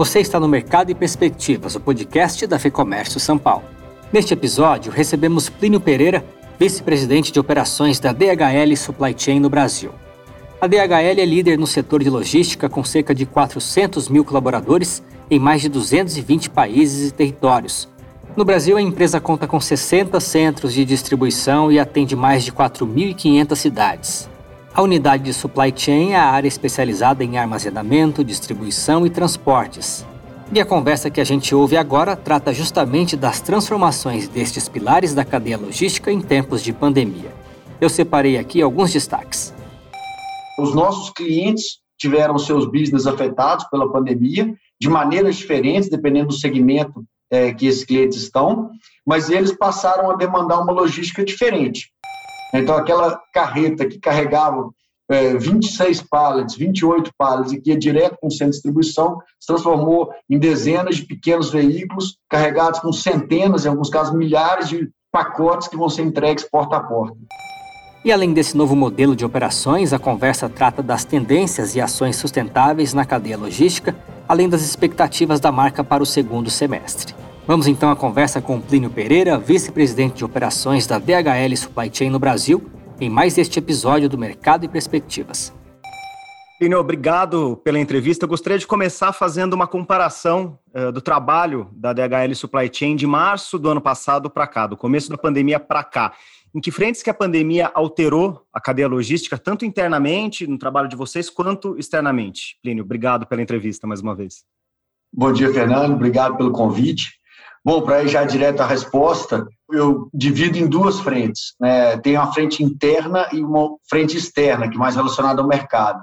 Você está no Mercado e Perspectivas, o podcast da FEComércio São Paulo. Neste episódio, recebemos Plínio Pereira, vice-presidente de operações da DHL Supply Chain no Brasil. A DHL é líder no setor de logística com cerca de 400 mil colaboradores em mais de 220 países e territórios. No Brasil, a empresa conta com 60 centros de distribuição e atende mais de 4.500 cidades. A unidade de supply chain é a área especializada em armazenamento, distribuição e transportes. E a conversa que a gente ouve agora trata justamente das transformações destes pilares da cadeia logística em tempos de pandemia. Eu separei aqui alguns destaques. Os nossos clientes tiveram seus business afetados pela pandemia de maneiras diferentes, dependendo do segmento é, que esses clientes estão, mas eles passaram a demandar uma logística diferente. Então, aquela carreta que carregava é, 26 pallets, 28 pallets e que ia direto com o centro de distribuição, se transformou em dezenas de pequenos veículos carregados com centenas, em alguns casos milhares de pacotes que vão ser entregues porta a porta. E além desse novo modelo de operações, a conversa trata das tendências e ações sustentáveis na cadeia logística, além das expectativas da marca para o segundo semestre. Vamos então à conversa com Plínio Pereira, vice-presidente de operações da DHL Supply Chain no Brasil, em mais este episódio do Mercado e Perspectivas. Plínio, obrigado pela entrevista. Eu gostaria de começar fazendo uma comparação uh, do trabalho da DHL Supply Chain de março do ano passado para cá, do começo da pandemia para cá. Em que frentes que a pandemia alterou a cadeia logística, tanto internamente no trabalho de vocês, quanto externamente? Plínio, obrigado pela entrevista mais uma vez. Bom dia, Fernando. Obrigado pelo convite. Bom, para ir já direto à resposta, eu divido em duas frentes. Né? Tem uma frente interna e uma frente externa, que é mais relacionada ao mercado.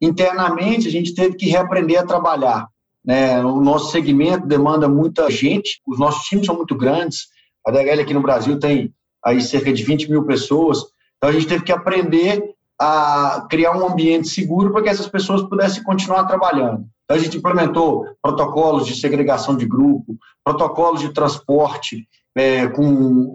Internamente, a gente teve que reaprender a trabalhar. Né? O nosso segmento demanda muita gente, os nossos times são muito grandes. A DHL aqui no Brasil tem aí cerca de 20 mil pessoas. Então, a gente teve que aprender a criar um ambiente seguro para que essas pessoas pudessem continuar trabalhando. A gente implementou protocolos de segregação de grupo, protocolos de transporte é, com,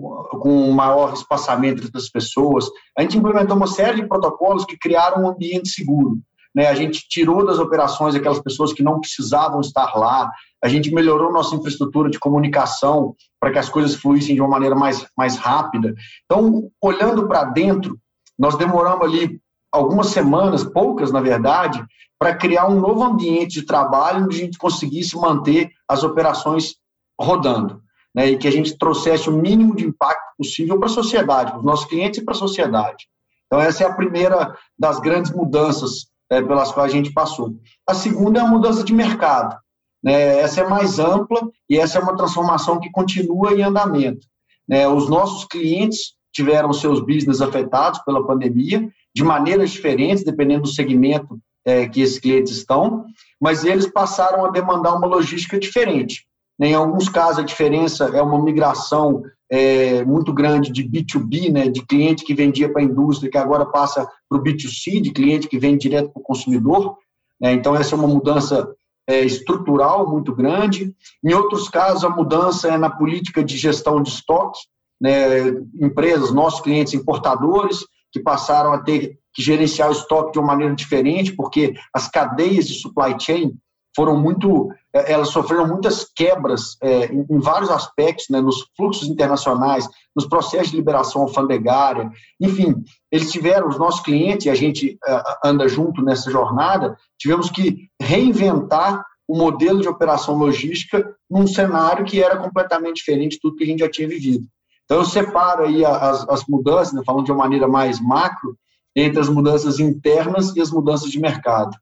com maior espaçamento entre as pessoas. A gente implementou uma série de protocolos que criaram um ambiente seguro. Né? A gente tirou das operações aquelas pessoas que não precisavam estar lá, a gente melhorou nossa infraestrutura de comunicação para que as coisas fluíssem de uma maneira mais, mais rápida. Então, olhando para dentro, nós demoramos ali algumas semanas, poucas na verdade, para criar um novo ambiente de trabalho onde a gente conseguisse manter as operações rodando. Né, e que a gente trouxesse o mínimo de impacto possível para a sociedade, para os nossos clientes e para a sociedade. Então, essa é a primeira das grandes mudanças é, pelas quais a gente passou. A segunda é a mudança de mercado. Né, essa é mais ampla e essa é uma transformação que continua em andamento. Né, os nossos clientes tiveram seus business afetados pela pandemia de maneiras diferentes, dependendo do segmento é, que esses clientes estão, mas eles passaram a demandar uma logística diferente. Em alguns casos, a diferença é uma migração é, muito grande de B2B, né, de cliente que vendia para a indústria, que agora passa para o B2C, de cliente que vende direto para o consumidor. Né, então, essa é uma mudança é, estrutural muito grande. Em outros casos, a mudança é na política de gestão de estoques, né, empresas, nossos clientes importadores, que passaram a ter que gerenciar o estoque de uma maneira diferente, porque as cadeias de supply chain foram muito, eh, elas sofreram muitas quebras é, em, em, vários aspectos, né, nos fluxos internacionais, nos processos de liberação alfandegária, enfim, eles tiveram, os nossos clientes, e a gente uh, anda junto nessa jornada, tivemos que reinventar o modelo de operação logística num cenário que era completamente diferente de tudo que a gente já tinha vivido. Então, eu separo aí as, as mudanças, né, falando de uma maneira mais macro, entre as mudanças internas e as mudanças de mercado.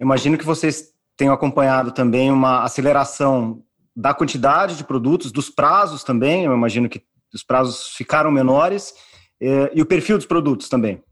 Imagino que vocês tenham acompanhado também uma aceleração da quantidade de produtos, dos prazos também, eu imagino que os prazos ficaram menores, eh, e o perfil dos produtos também.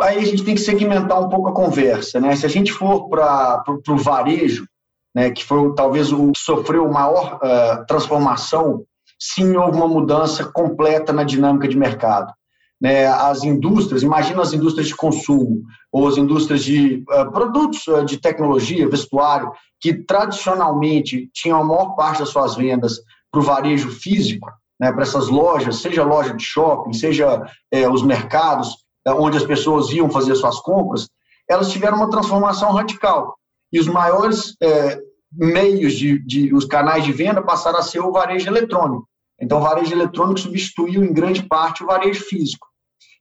Aí a gente tem que segmentar um pouco a conversa, né? Se a gente for para o varejo, né, que foi talvez o que sofreu maior uh, transformação sim houve uma mudança completa na dinâmica de mercado. Né, as indústrias, imagina as indústrias de consumo, ou as indústrias de uh, produtos uh, de tecnologia, vestuário, que tradicionalmente tinham a maior parte das suas vendas para o varejo físico, né, para essas lojas, seja loja de shopping, seja uh, os mercados, onde as pessoas iam fazer suas compras, elas tiveram uma transformação radical. E os maiores meios de, de, os canais de venda passaram a ser o varejo eletrônico. Então, o varejo eletrônico substituiu em grande parte o varejo físico.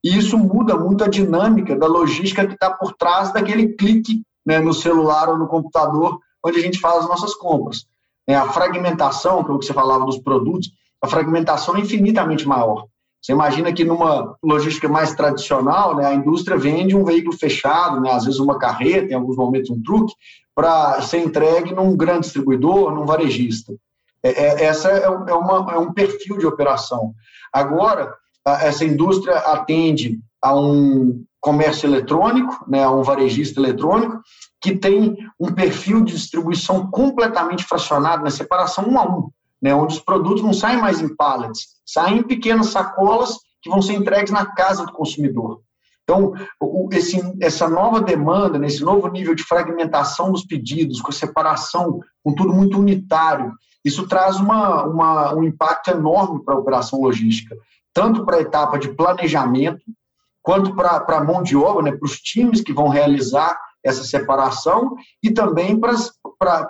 E isso muda muito a dinâmica da logística que está por trás daquele clique né, no celular ou no computador, onde a gente faz as nossas compras. É, a fragmentação, que é que você falava dos produtos, a fragmentação é infinitamente maior. Você imagina que numa logística mais tradicional, né, a indústria vende um veículo fechado, né, às vezes uma carreta, em alguns momentos um truque, para ser entregue num grande distribuidor, num varejista. É, é, essa é, é, uma, é um perfil de operação. Agora, essa indústria atende a um comércio eletrônico, né, a um varejista eletrônico, que tem um perfil de distribuição completamente fracionado, na separação um a um, né, onde os produtos não saem mais em pallets, saem em pequenas sacolas que vão ser entregues na casa do consumidor. Então, esse, essa nova demanda, nesse novo nível de fragmentação dos pedidos, com separação, com tudo muito unitário, isso traz uma, uma um impacto enorme para a operação logística, tanto para a etapa de planejamento, quanto para a mão de obra, né, para os times que vão realizar essa separação, e também para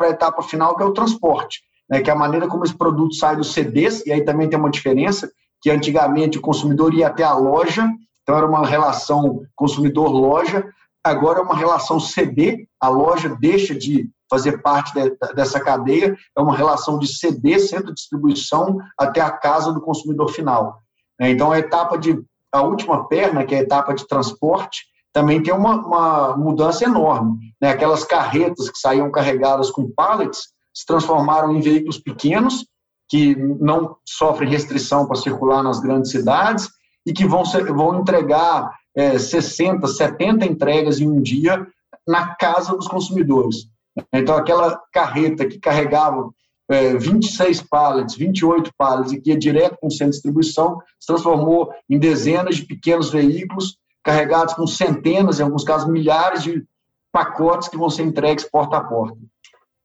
a etapa final, que é o transporte, né, que é a maneira como esse produto sai dos CDs, e aí também tem uma diferença, que antigamente o consumidor ia até a loja, então era uma relação consumidor-loja, agora é uma relação CD, a loja deixa de fazer parte de, dessa cadeia, é uma relação de CD, centro de distribuição, até a casa do consumidor final. É, então, a etapa de, a última perna, que é a etapa de transporte, também tem uma, uma mudança enorme. Né? Aquelas carretas que saíam carregadas com pallets se transformaram em veículos pequenos, que não sofrem restrição para circular nas grandes cidades e que vão, ser, vão entregar é, 60, 70 entregas em um dia na casa dos consumidores. Então, aquela carreta que carregava é, 26 pallets, 28 pallets e que ia direto com o centro de distribuição, se transformou em dezenas de pequenos veículos carregados com centenas, em alguns casos milhares de pacotes que vão ser entregues porta a porta.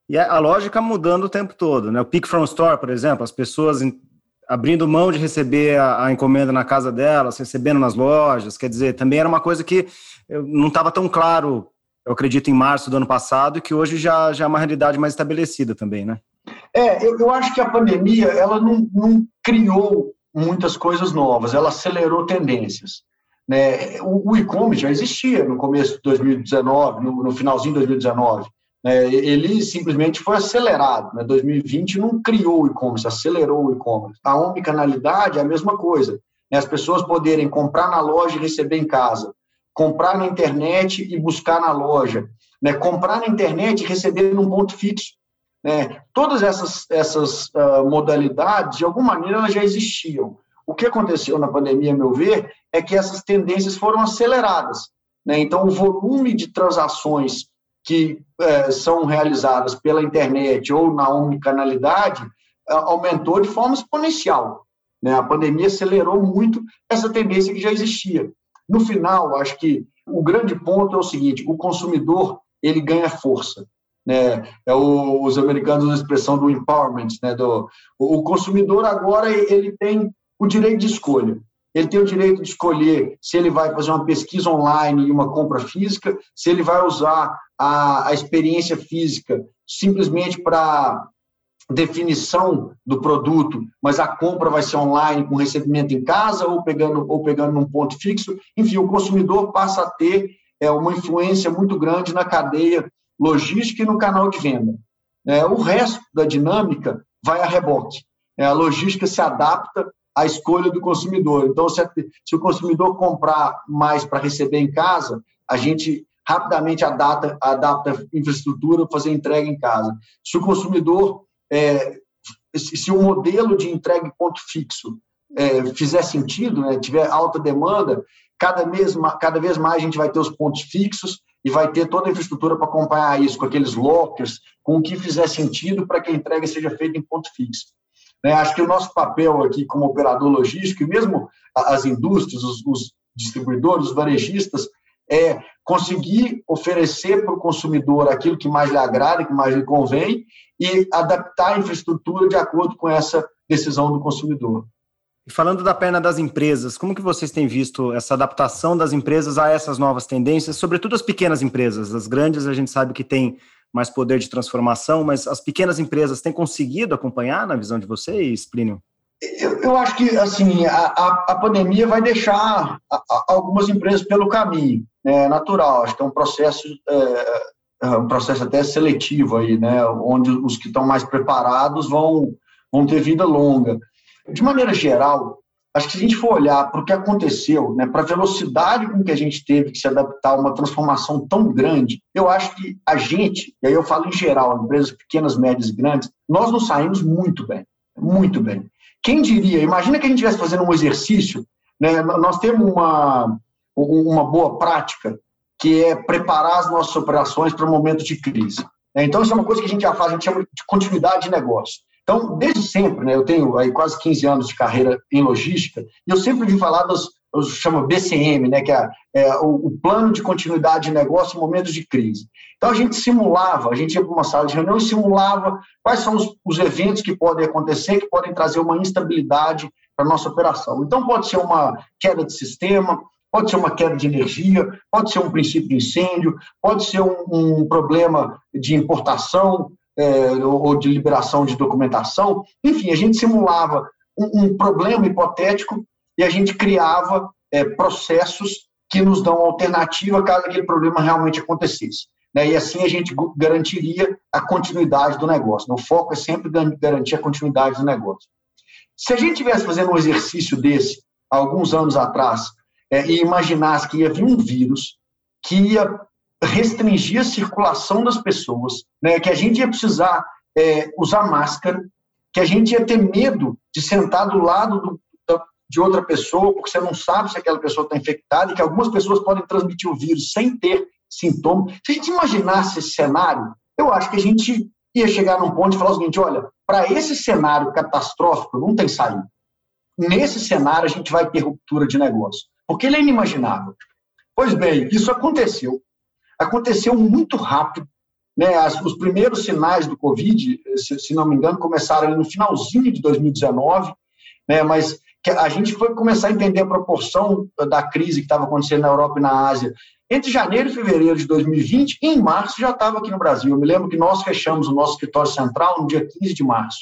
E a lógica mudando o tempo todo, né? O Pick from Store, por exemplo, as pessoas abrindo mão de receber a, a, encomenda na casa delas, recebendo nas lojas, quer dizer, também era uma coisa que não estava tão claro, eu acredito, em março do ano passado, que hoje já, já é uma realidade mais estabelecida também, né? É, eu, eu acho que a pandemia, ela não, não criou muitas coisas novas, ela acelerou tendências. Né? O, o e-commerce já existia no começo de 2019, no, no finalzinho de 2019. Né? Ele simplesmente foi acelerado. Né? 2020 não criou o e-commerce, acelerou o e-commerce. A omnicanalidade é a mesma coisa. Né? As pessoas poderem comprar na loja e receber em casa, comprar na internet e buscar na loja, né? comprar na internet e receber num ponto fixo. Né? Todas essas, essas uh, modalidades, de alguma maneira, elas já existiam. O que aconteceu na pandemia, a meu ver, é que essas tendências foram aceleradas. Né? Então, o volume de transações que uh, são realizadas pela internet ou na omnicanalidade uh, aumentou de forma exponencial. Né? A pandemia acelerou muito essa tendência que já existia. No final, acho que o grande ponto é o seguinte: o consumidor ele ganha força né? É o, os americanos usam a expressão do empowerment, né? Do, o consumidor agora ele tem o direito de escolha. Ele tem o direito de escolher se ele vai fazer uma pesquisa online e uma compra física, se ele vai usar a, a experiência física simplesmente para definição do produto, mas a compra vai ser online com recebimento em casa ou pegando ou pegando num ponto fixo. Enfim, o consumidor passa a ter é, uma influência muito grande na cadeia logística e no canal de venda. É, o resto da dinâmica vai a reboque. É, a logística se adapta à escolha do consumidor. Então, se, se o consumidor comprar mais para receber em casa, a gente rapidamente adapta, adapta a infraestrutura fazer entrega em casa. Se o consumidor, é, se, o modelo de entrega em ponto fixo é, fizer sentido, né, tiver alta demanda, cada, mês, cada vez mais a gente vai ter os pontos fixos, e vai ter toda a infraestrutura para acompanhar isso, com aqueles lockers, com o que fizer sentido para que a entrega seja feita em ponto fixo. Né? Acho que o nosso papel aqui como operador logístico, e mesmo as indústrias, os, os distribuidores, os varejistas, é conseguir oferecer para o consumidor aquilo que mais lhe agrada, que mais lhe convém, e adaptar a infraestrutura de acordo com essa decisão do consumidor. E falando da perna das empresas, como que vocês têm visto essa adaptação das empresas a essas novas tendências, sobretudo as pequenas empresas? As grandes a gente sabe que tem mais poder de transformação, mas as pequenas empresas têm conseguido acompanhar na visão de vocês, Plínio? Eu, eu acho que assim a, a, a pandemia vai deixar a, algumas empresas pelo caminho, é natural. Acho que é um processo é, é um processo até seletivo aí, né? Onde os que estão mais preparados vão vão ter vida longa. De maneira geral, acho que se a gente for olhar para o que aconteceu, né, para a velocidade com que a gente teve que se adaptar a uma transformação tão grande, eu acho que a gente, e aí eu falo em geral, empresas pequenas, médias e grandes, nós nos saímos muito bem, muito bem. Quem diria, imagina que a gente estivesse fazendo um exercício, né, nós temos uma, uma boa prática, que é preparar as nossas operações para o momento de crise. Né. Então, isso é uma coisa que a gente já faz, a gente chama de continuidade de negócio. Então, desde sempre, né, eu tenho aí quase 15 anos de carreira em logística, e eu sempre vi falar dos, eu chamo BCM, né, que é, é o, o, plano de continuidade de negócio em momentos de crise. Então, a gente simulava, a gente ia para uma sala de reunião e simulava quais são os, os eventos que podem acontecer, que podem trazer uma instabilidade para a nossa operação. Então, pode ser uma queda de sistema, pode ser uma queda de energia, pode ser um princípio de incêndio, pode ser um, um problema de importação, é, ou de liberação de documentação. Enfim, a gente simulava um, um problema hipotético e a gente criava é, processos que nos dão alternativa caso aquele problema realmente acontecesse. Né? E assim a gente garantiria a continuidade do negócio. O foco é sempre garantir a continuidade do negócio. Se a gente tivesse fazendo um exercício desse, alguns anos atrás, é, e imaginasse que ia vir um vírus que ia restringir a circulação das pessoas, né, que a gente ia precisar é, usar máscara, que a gente ia ter medo de sentar do lado do, de outra pessoa, porque você não sabe se aquela pessoa está infectada, e que algumas pessoas podem transmitir o vírus sem ter sintomas. Se a gente imaginasse esse cenário, eu acho que a gente ia chegar num ponto de falar o seguinte: olha, para esse cenário catastrófico não tem saída. Nesse cenário, a gente vai ter ruptura de negócio, porque ele é inimaginável. Pois bem, isso aconteceu aconteceu muito rápido. Né? As, os primeiros sinais do Covid, se, se, não me engano, começaram no finalzinho de 2019, né? mas a gente foi começar a entender a proporção da crise que estava acontecendo na Europa e na Ásia entre janeiro e fevereiro de 2020, e em março já estava aqui no Brasil. Eu me lembro que nós fechamos o nosso escritório central no dia 15 de março.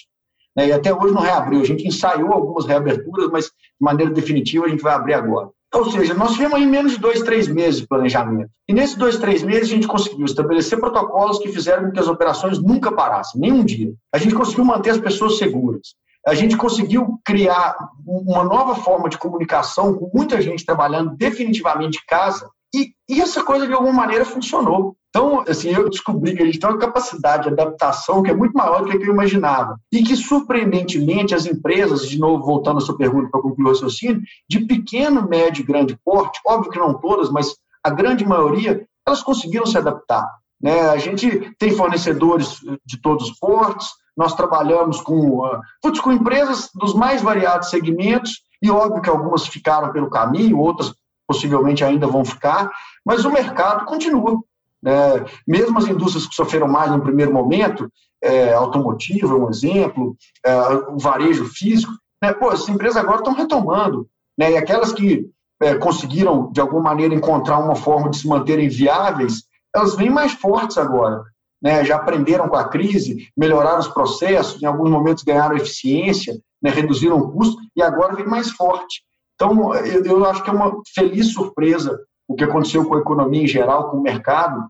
Né? E até hoje não reabriu. A gente ensaiou algumas reaberturas, mas de maneira definitiva a gente vai abrir agora. Ou seja, nós tivemos aí menos de dois, três meses de planejamento. E nesses dois, três meses, a gente conseguiu estabelecer protocolos que fizeram com que as operações nunca parassem, nem um dia. A gente conseguiu manter as pessoas seguras. A gente conseguiu criar uma nova forma de comunicação com muita gente trabalhando definitivamente de casa. E, e essa coisa, de alguma maneira, funcionou. Então, assim, eu descobri que a gente tem uma capacidade de adaptação que é muito maior do que eu imaginava. E que, surpreendentemente, as empresas, de novo, voltando à sua pergunta para concluir o raciocínio, de pequeno, médio e grande porte, óbvio que não todas, mas a grande maioria, elas conseguiram se adaptar. Né? A gente tem fornecedores de todos os portes, nós trabalhamos com, uh, com empresas dos mais variados segmentos, e óbvio que algumas ficaram pelo caminho, outras possivelmente ainda vão ficar, mas o mercado continua. É, mesmo as indústrias que sofreram mais no primeiro momento, é, automotivo é um exemplo, é, o varejo físico, né, pô, essas empresas agora estão retomando. Né, e aquelas que é, conseguiram, de alguma maneira, encontrar uma forma de se manterem viáveis, elas vêm mais fortes agora. Né, já aprenderam com a crise, melhoraram os processos, em alguns momentos ganharam eficiência, né, reduziram o custo, e agora vem mais forte. Então, eu, eu acho que é uma feliz surpresa o que aconteceu com a economia em geral, com o mercado,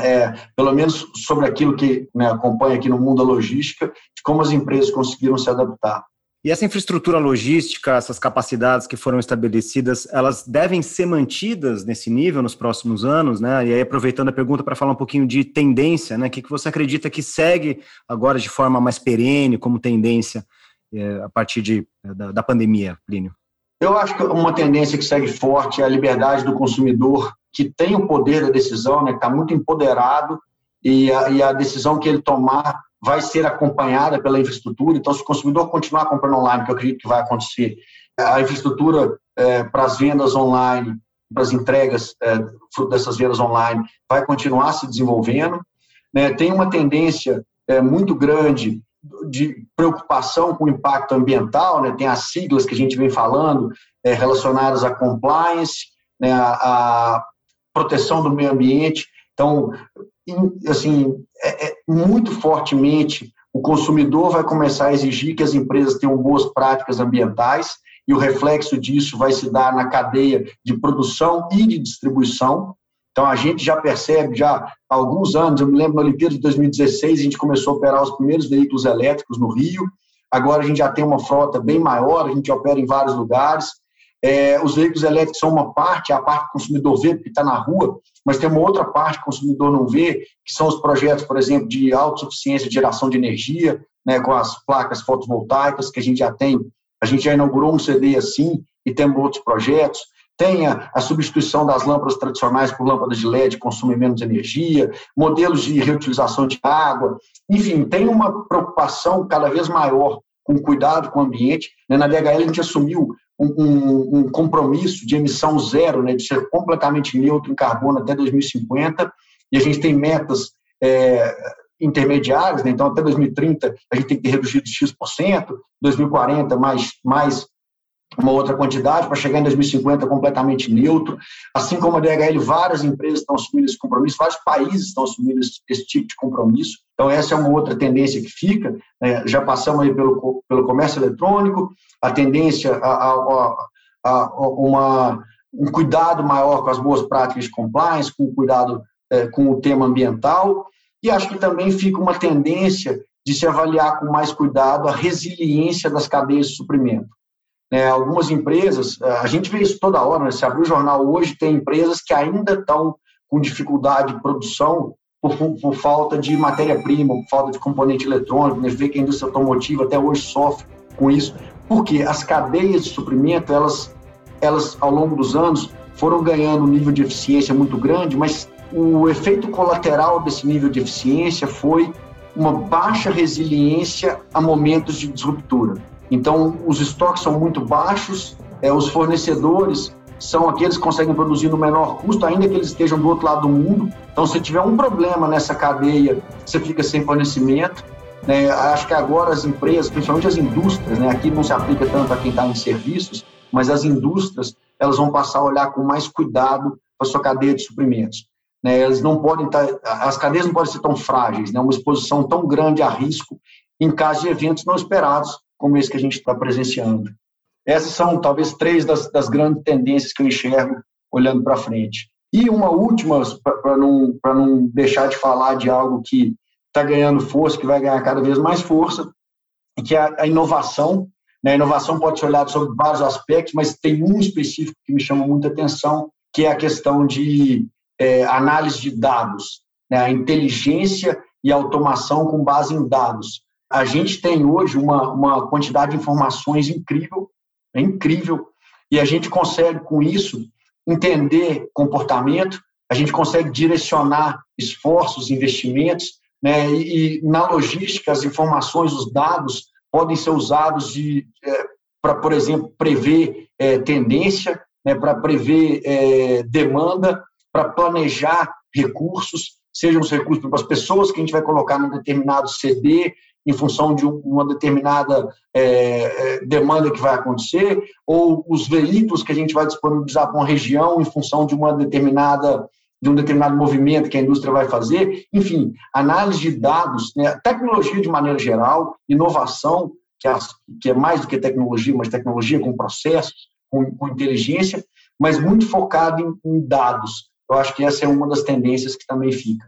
é, pelo menos sobre aquilo que né, acompanha aqui no mundo da logística, de como as empresas conseguiram se adaptar. E essa infraestrutura logística, essas capacidades que foram estabelecidas, elas devem ser mantidas nesse nível nos próximos anos, né? E aí, aproveitando a pergunta para falar um pouquinho de tendência, né? O que, você acredita que segue agora de forma mais perene, como tendência, é, a partir de, da, da pandemia, Plínio? Eu acho que uma tendência que segue forte é a liberdade do consumidor, que tem o poder da decisão, né, que está muito empoderado, e a, e a, decisão que ele tomar vai ser acompanhada pela infraestrutura. Então, se o consumidor continuar comprando online, que eu acredito que vai acontecer, a infraestrutura é, para as vendas online, para as entregas é, fruto dessas vendas online, vai continuar se desenvolvendo. Né? Tem uma tendência é, muito grande de preocupação com o impacto ambiental, né, tem as siglas que a gente vem falando é, relacionadas à compliance, né, a, a, proteção do meio ambiente. Então, assim, é, muito fortemente o consumidor vai começar a exigir que as empresas tenham boas práticas ambientais e o reflexo disso vai se dar na cadeia de produção e de distribuição. Então, a gente já percebe, já há alguns anos, eu me lembro na Olimpíada de 2016, a gente começou a operar os primeiros veículos elétricos no Rio, agora a gente já tem uma frota bem maior, a gente opera em vários lugares, é, os veículos elétricos são uma parte, a parte que o consumidor vê, porque está na rua, mas tem uma outra parte que o consumidor não vê, que são os projetos, por exemplo, de autossuficiência de geração de energia, né, com as placas fotovoltaicas, que a gente já tem, a gente já inaugurou um CD assim, e temos outros projetos. Tem a, substituição das lâmpadas tradicionais por lâmpadas de LED, que consumem menos energia, modelos de reutilização de água, enfim, tem uma preocupação cada vez maior com cuidado com o ambiente. Né? Na DHL, a gente assumiu um, um, compromisso de emissão zero, né, de ser completamente neutro em carbono até 2050, e a gente tem metas é, intermediárias, né, então até 2030 a gente tem que ter reduzido X%, 2040 mais, mais uma outra quantidade, para chegar em 2050 completamente neutro. Assim como a DHL, várias empresas estão assumindo esse compromisso, vários países estão assumindo esse, esse tipo de compromisso. Então, essa é uma outra tendência que fica. Né? Já passamos aí pelo, pelo comércio eletrônico, a tendência a, a, a, a uma, um cuidado maior com as boas práticas de compliance, com o cuidado é, com o tema ambiental, e acho que também fica uma tendência de se avaliar com mais cuidado a resiliência das cadeias de suprimento. É, algumas empresas, é, a gente vê isso toda hora, né? se abrir o jornal hoje, tem empresas que ainda estão com dificuldade de produção por, por falta de matéria-prima, por falta de componente eletrônico, né? a gente vê que a indústria automotiva até hoje sofre com isso, porque as cadeias de suprimento, elas, elas ao longo dos anos, foram ganhando um nível de eficiência muito grande, mas o efeito colateral desse nível de eficiência foi uma baixa resiliência a momentos de disruptura. Então, os estoques são muito baixos, é, os fornecedores são aqueles que conseguem produzir no menor custo, ainda que eles estejam do outro lado do mundo. Então, se tiver um problema nessa cadeia, você fica sem fornecimento. Né? Acho que agora as empresas, principalmente as indústrias, né? aqui não se aplica tanto a quem está em serviços, mas as indústrias elas vão passar a olhar com mais cuidado para sua cadeia de suprimentos. Né? Elas não podem estar, tá, as cadeias não podem ser tão frágeis, né? uma exposição tão grande a risco em caso de eventos não esperados, como esse que a gente está presenciando. Essas são talvez três das, das grandes tendências que eu enxergo olhando para frente. E uma última, para não, não deixar de falar de algo que está ganhando força, que vai ganhar cada vez mais força, que é a, a inovação. Né? A inovação pode ser olhada sobre vários aspectos, mas tem um específico que me chama muita atenção, que é a questão de é, análise de dados, né? a inteligência e automação com base em dados. A gente tem hoje uma, uma quantidade de informações incrível, é incrível, e a gente consegue, com isso, entender comportamento, a gente consegue direcionar esforços, investimentos, né, e, e na logística, as informações, os dados podem ser usados de, é, para, por exemplo, prever é, tendência, né, para prever é, demanda, para planejar recursos, sejam os recursos para as pessoas que a gente vai colocar num determinado CD, em função de uma determinada é, é, demanda que vai acontecer, ou os veículos que a gente vai disponibilizar para uma região em função de uma determinada de um determinado movimento que a indústria vai fazer, enfim, análise de dados, né, tecnologia de maneira geral, inovação, que é, que é mais do que tecnologia, mas tecnologia com processos, com, com inteligência, mas muito focado em, em dados. Eu acho que essa é uma das tendências que também fica.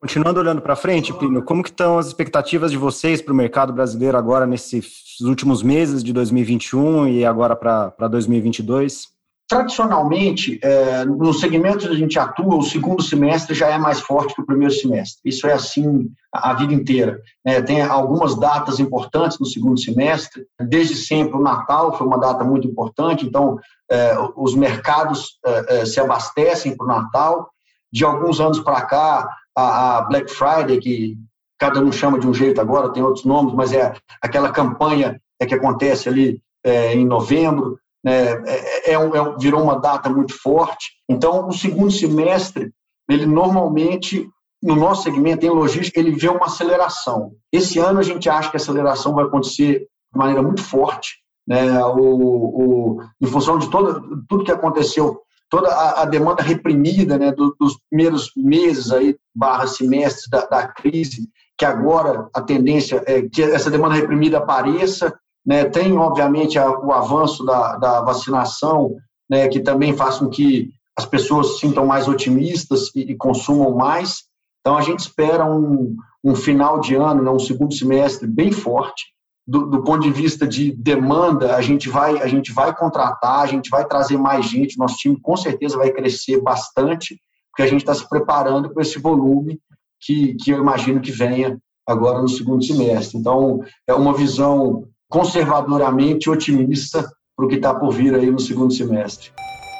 Continuando olhando para frente, Pino, como que estão as expectativas de vocês para o mercado brasileiro agora nesses últimos meses de 2021 e agora para 2022? Tradicionalmente, é, no segmento a gente atua, o segundo semestre já é mais forte que o primeiro semestre. Isso é assim a vida inteira. É, tem algumas datas importantes no segundo semestre. Desde sempre, o Natal foi uma data muito importante, então é, os mercados é, é, se abastecem para o Natal. De alguns anos para cá, a, a Black Friday, que cada um chama de um jeito agora, tem outros nomes, mas é aquela campanha é que acontece ali é, em novembro, né, é, é, é, virou uma data muito forte. Então, o segundo semestre, ele normalmente, no nosso segmento, em logística, ele vê uma aceleração. Esse ano a gente acha que a aceleração vai acontecer de maneira muito forte, né, o, o, em função de todo, tudo que aconteceu toda a, a demanda reprimida né, do, dos primeiros meses aí, barra semestres da, da, crise, que agora a tendência é que essa demanda reprimida apareça, né, tem, obviamente, a, o avanço da, da vacinação, né, que também faz com que as pessoas se sintam mais otimistas e, e consumam mais. Então, a gente espera um, um final de ano, né, um segundo semestre bem forte, do, do, ponto de vista de demanda, a gente vai a gente vai contratar, a gente vai trazer mais gente, nosso time com certeza vai crescer bastante, porque a gente está se preparando para esse volume que, que eu imagino que venha agora no segundo semestre. Então, é uma visão conservadoramente otimista para o que está por vir aí no segundo semestre.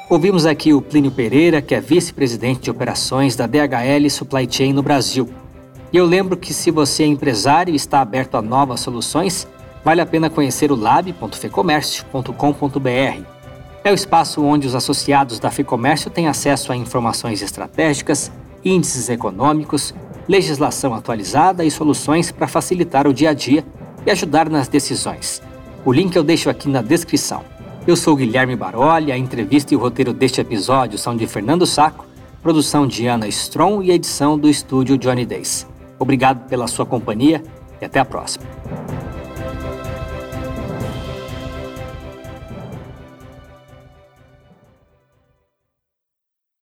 Ouvimos aqui o Plínio Pereira, que é vice-presidente de operações da DHL Supply Chain no Brasil. E eu lembro que se você é empresário e está aberto a novas soluções, vale a pena conhecer o lab.fecomércio.com.br. É o espaço onde os associados da Fecomércio têm acesso a informações estratégicas, índices econômicos, legislação atualizada e soluções para facilitar o dia a dia e ajudar nas decisões. O link eu deixo aqui na descrição. Eu sou Guilherme Baroli, a entrevista e o roteiro deste episódio são de Fernando Saco, produção de Ana Strong e edição do estúdio Johnny Days. Obrigado pela sua companhia e até a próxima.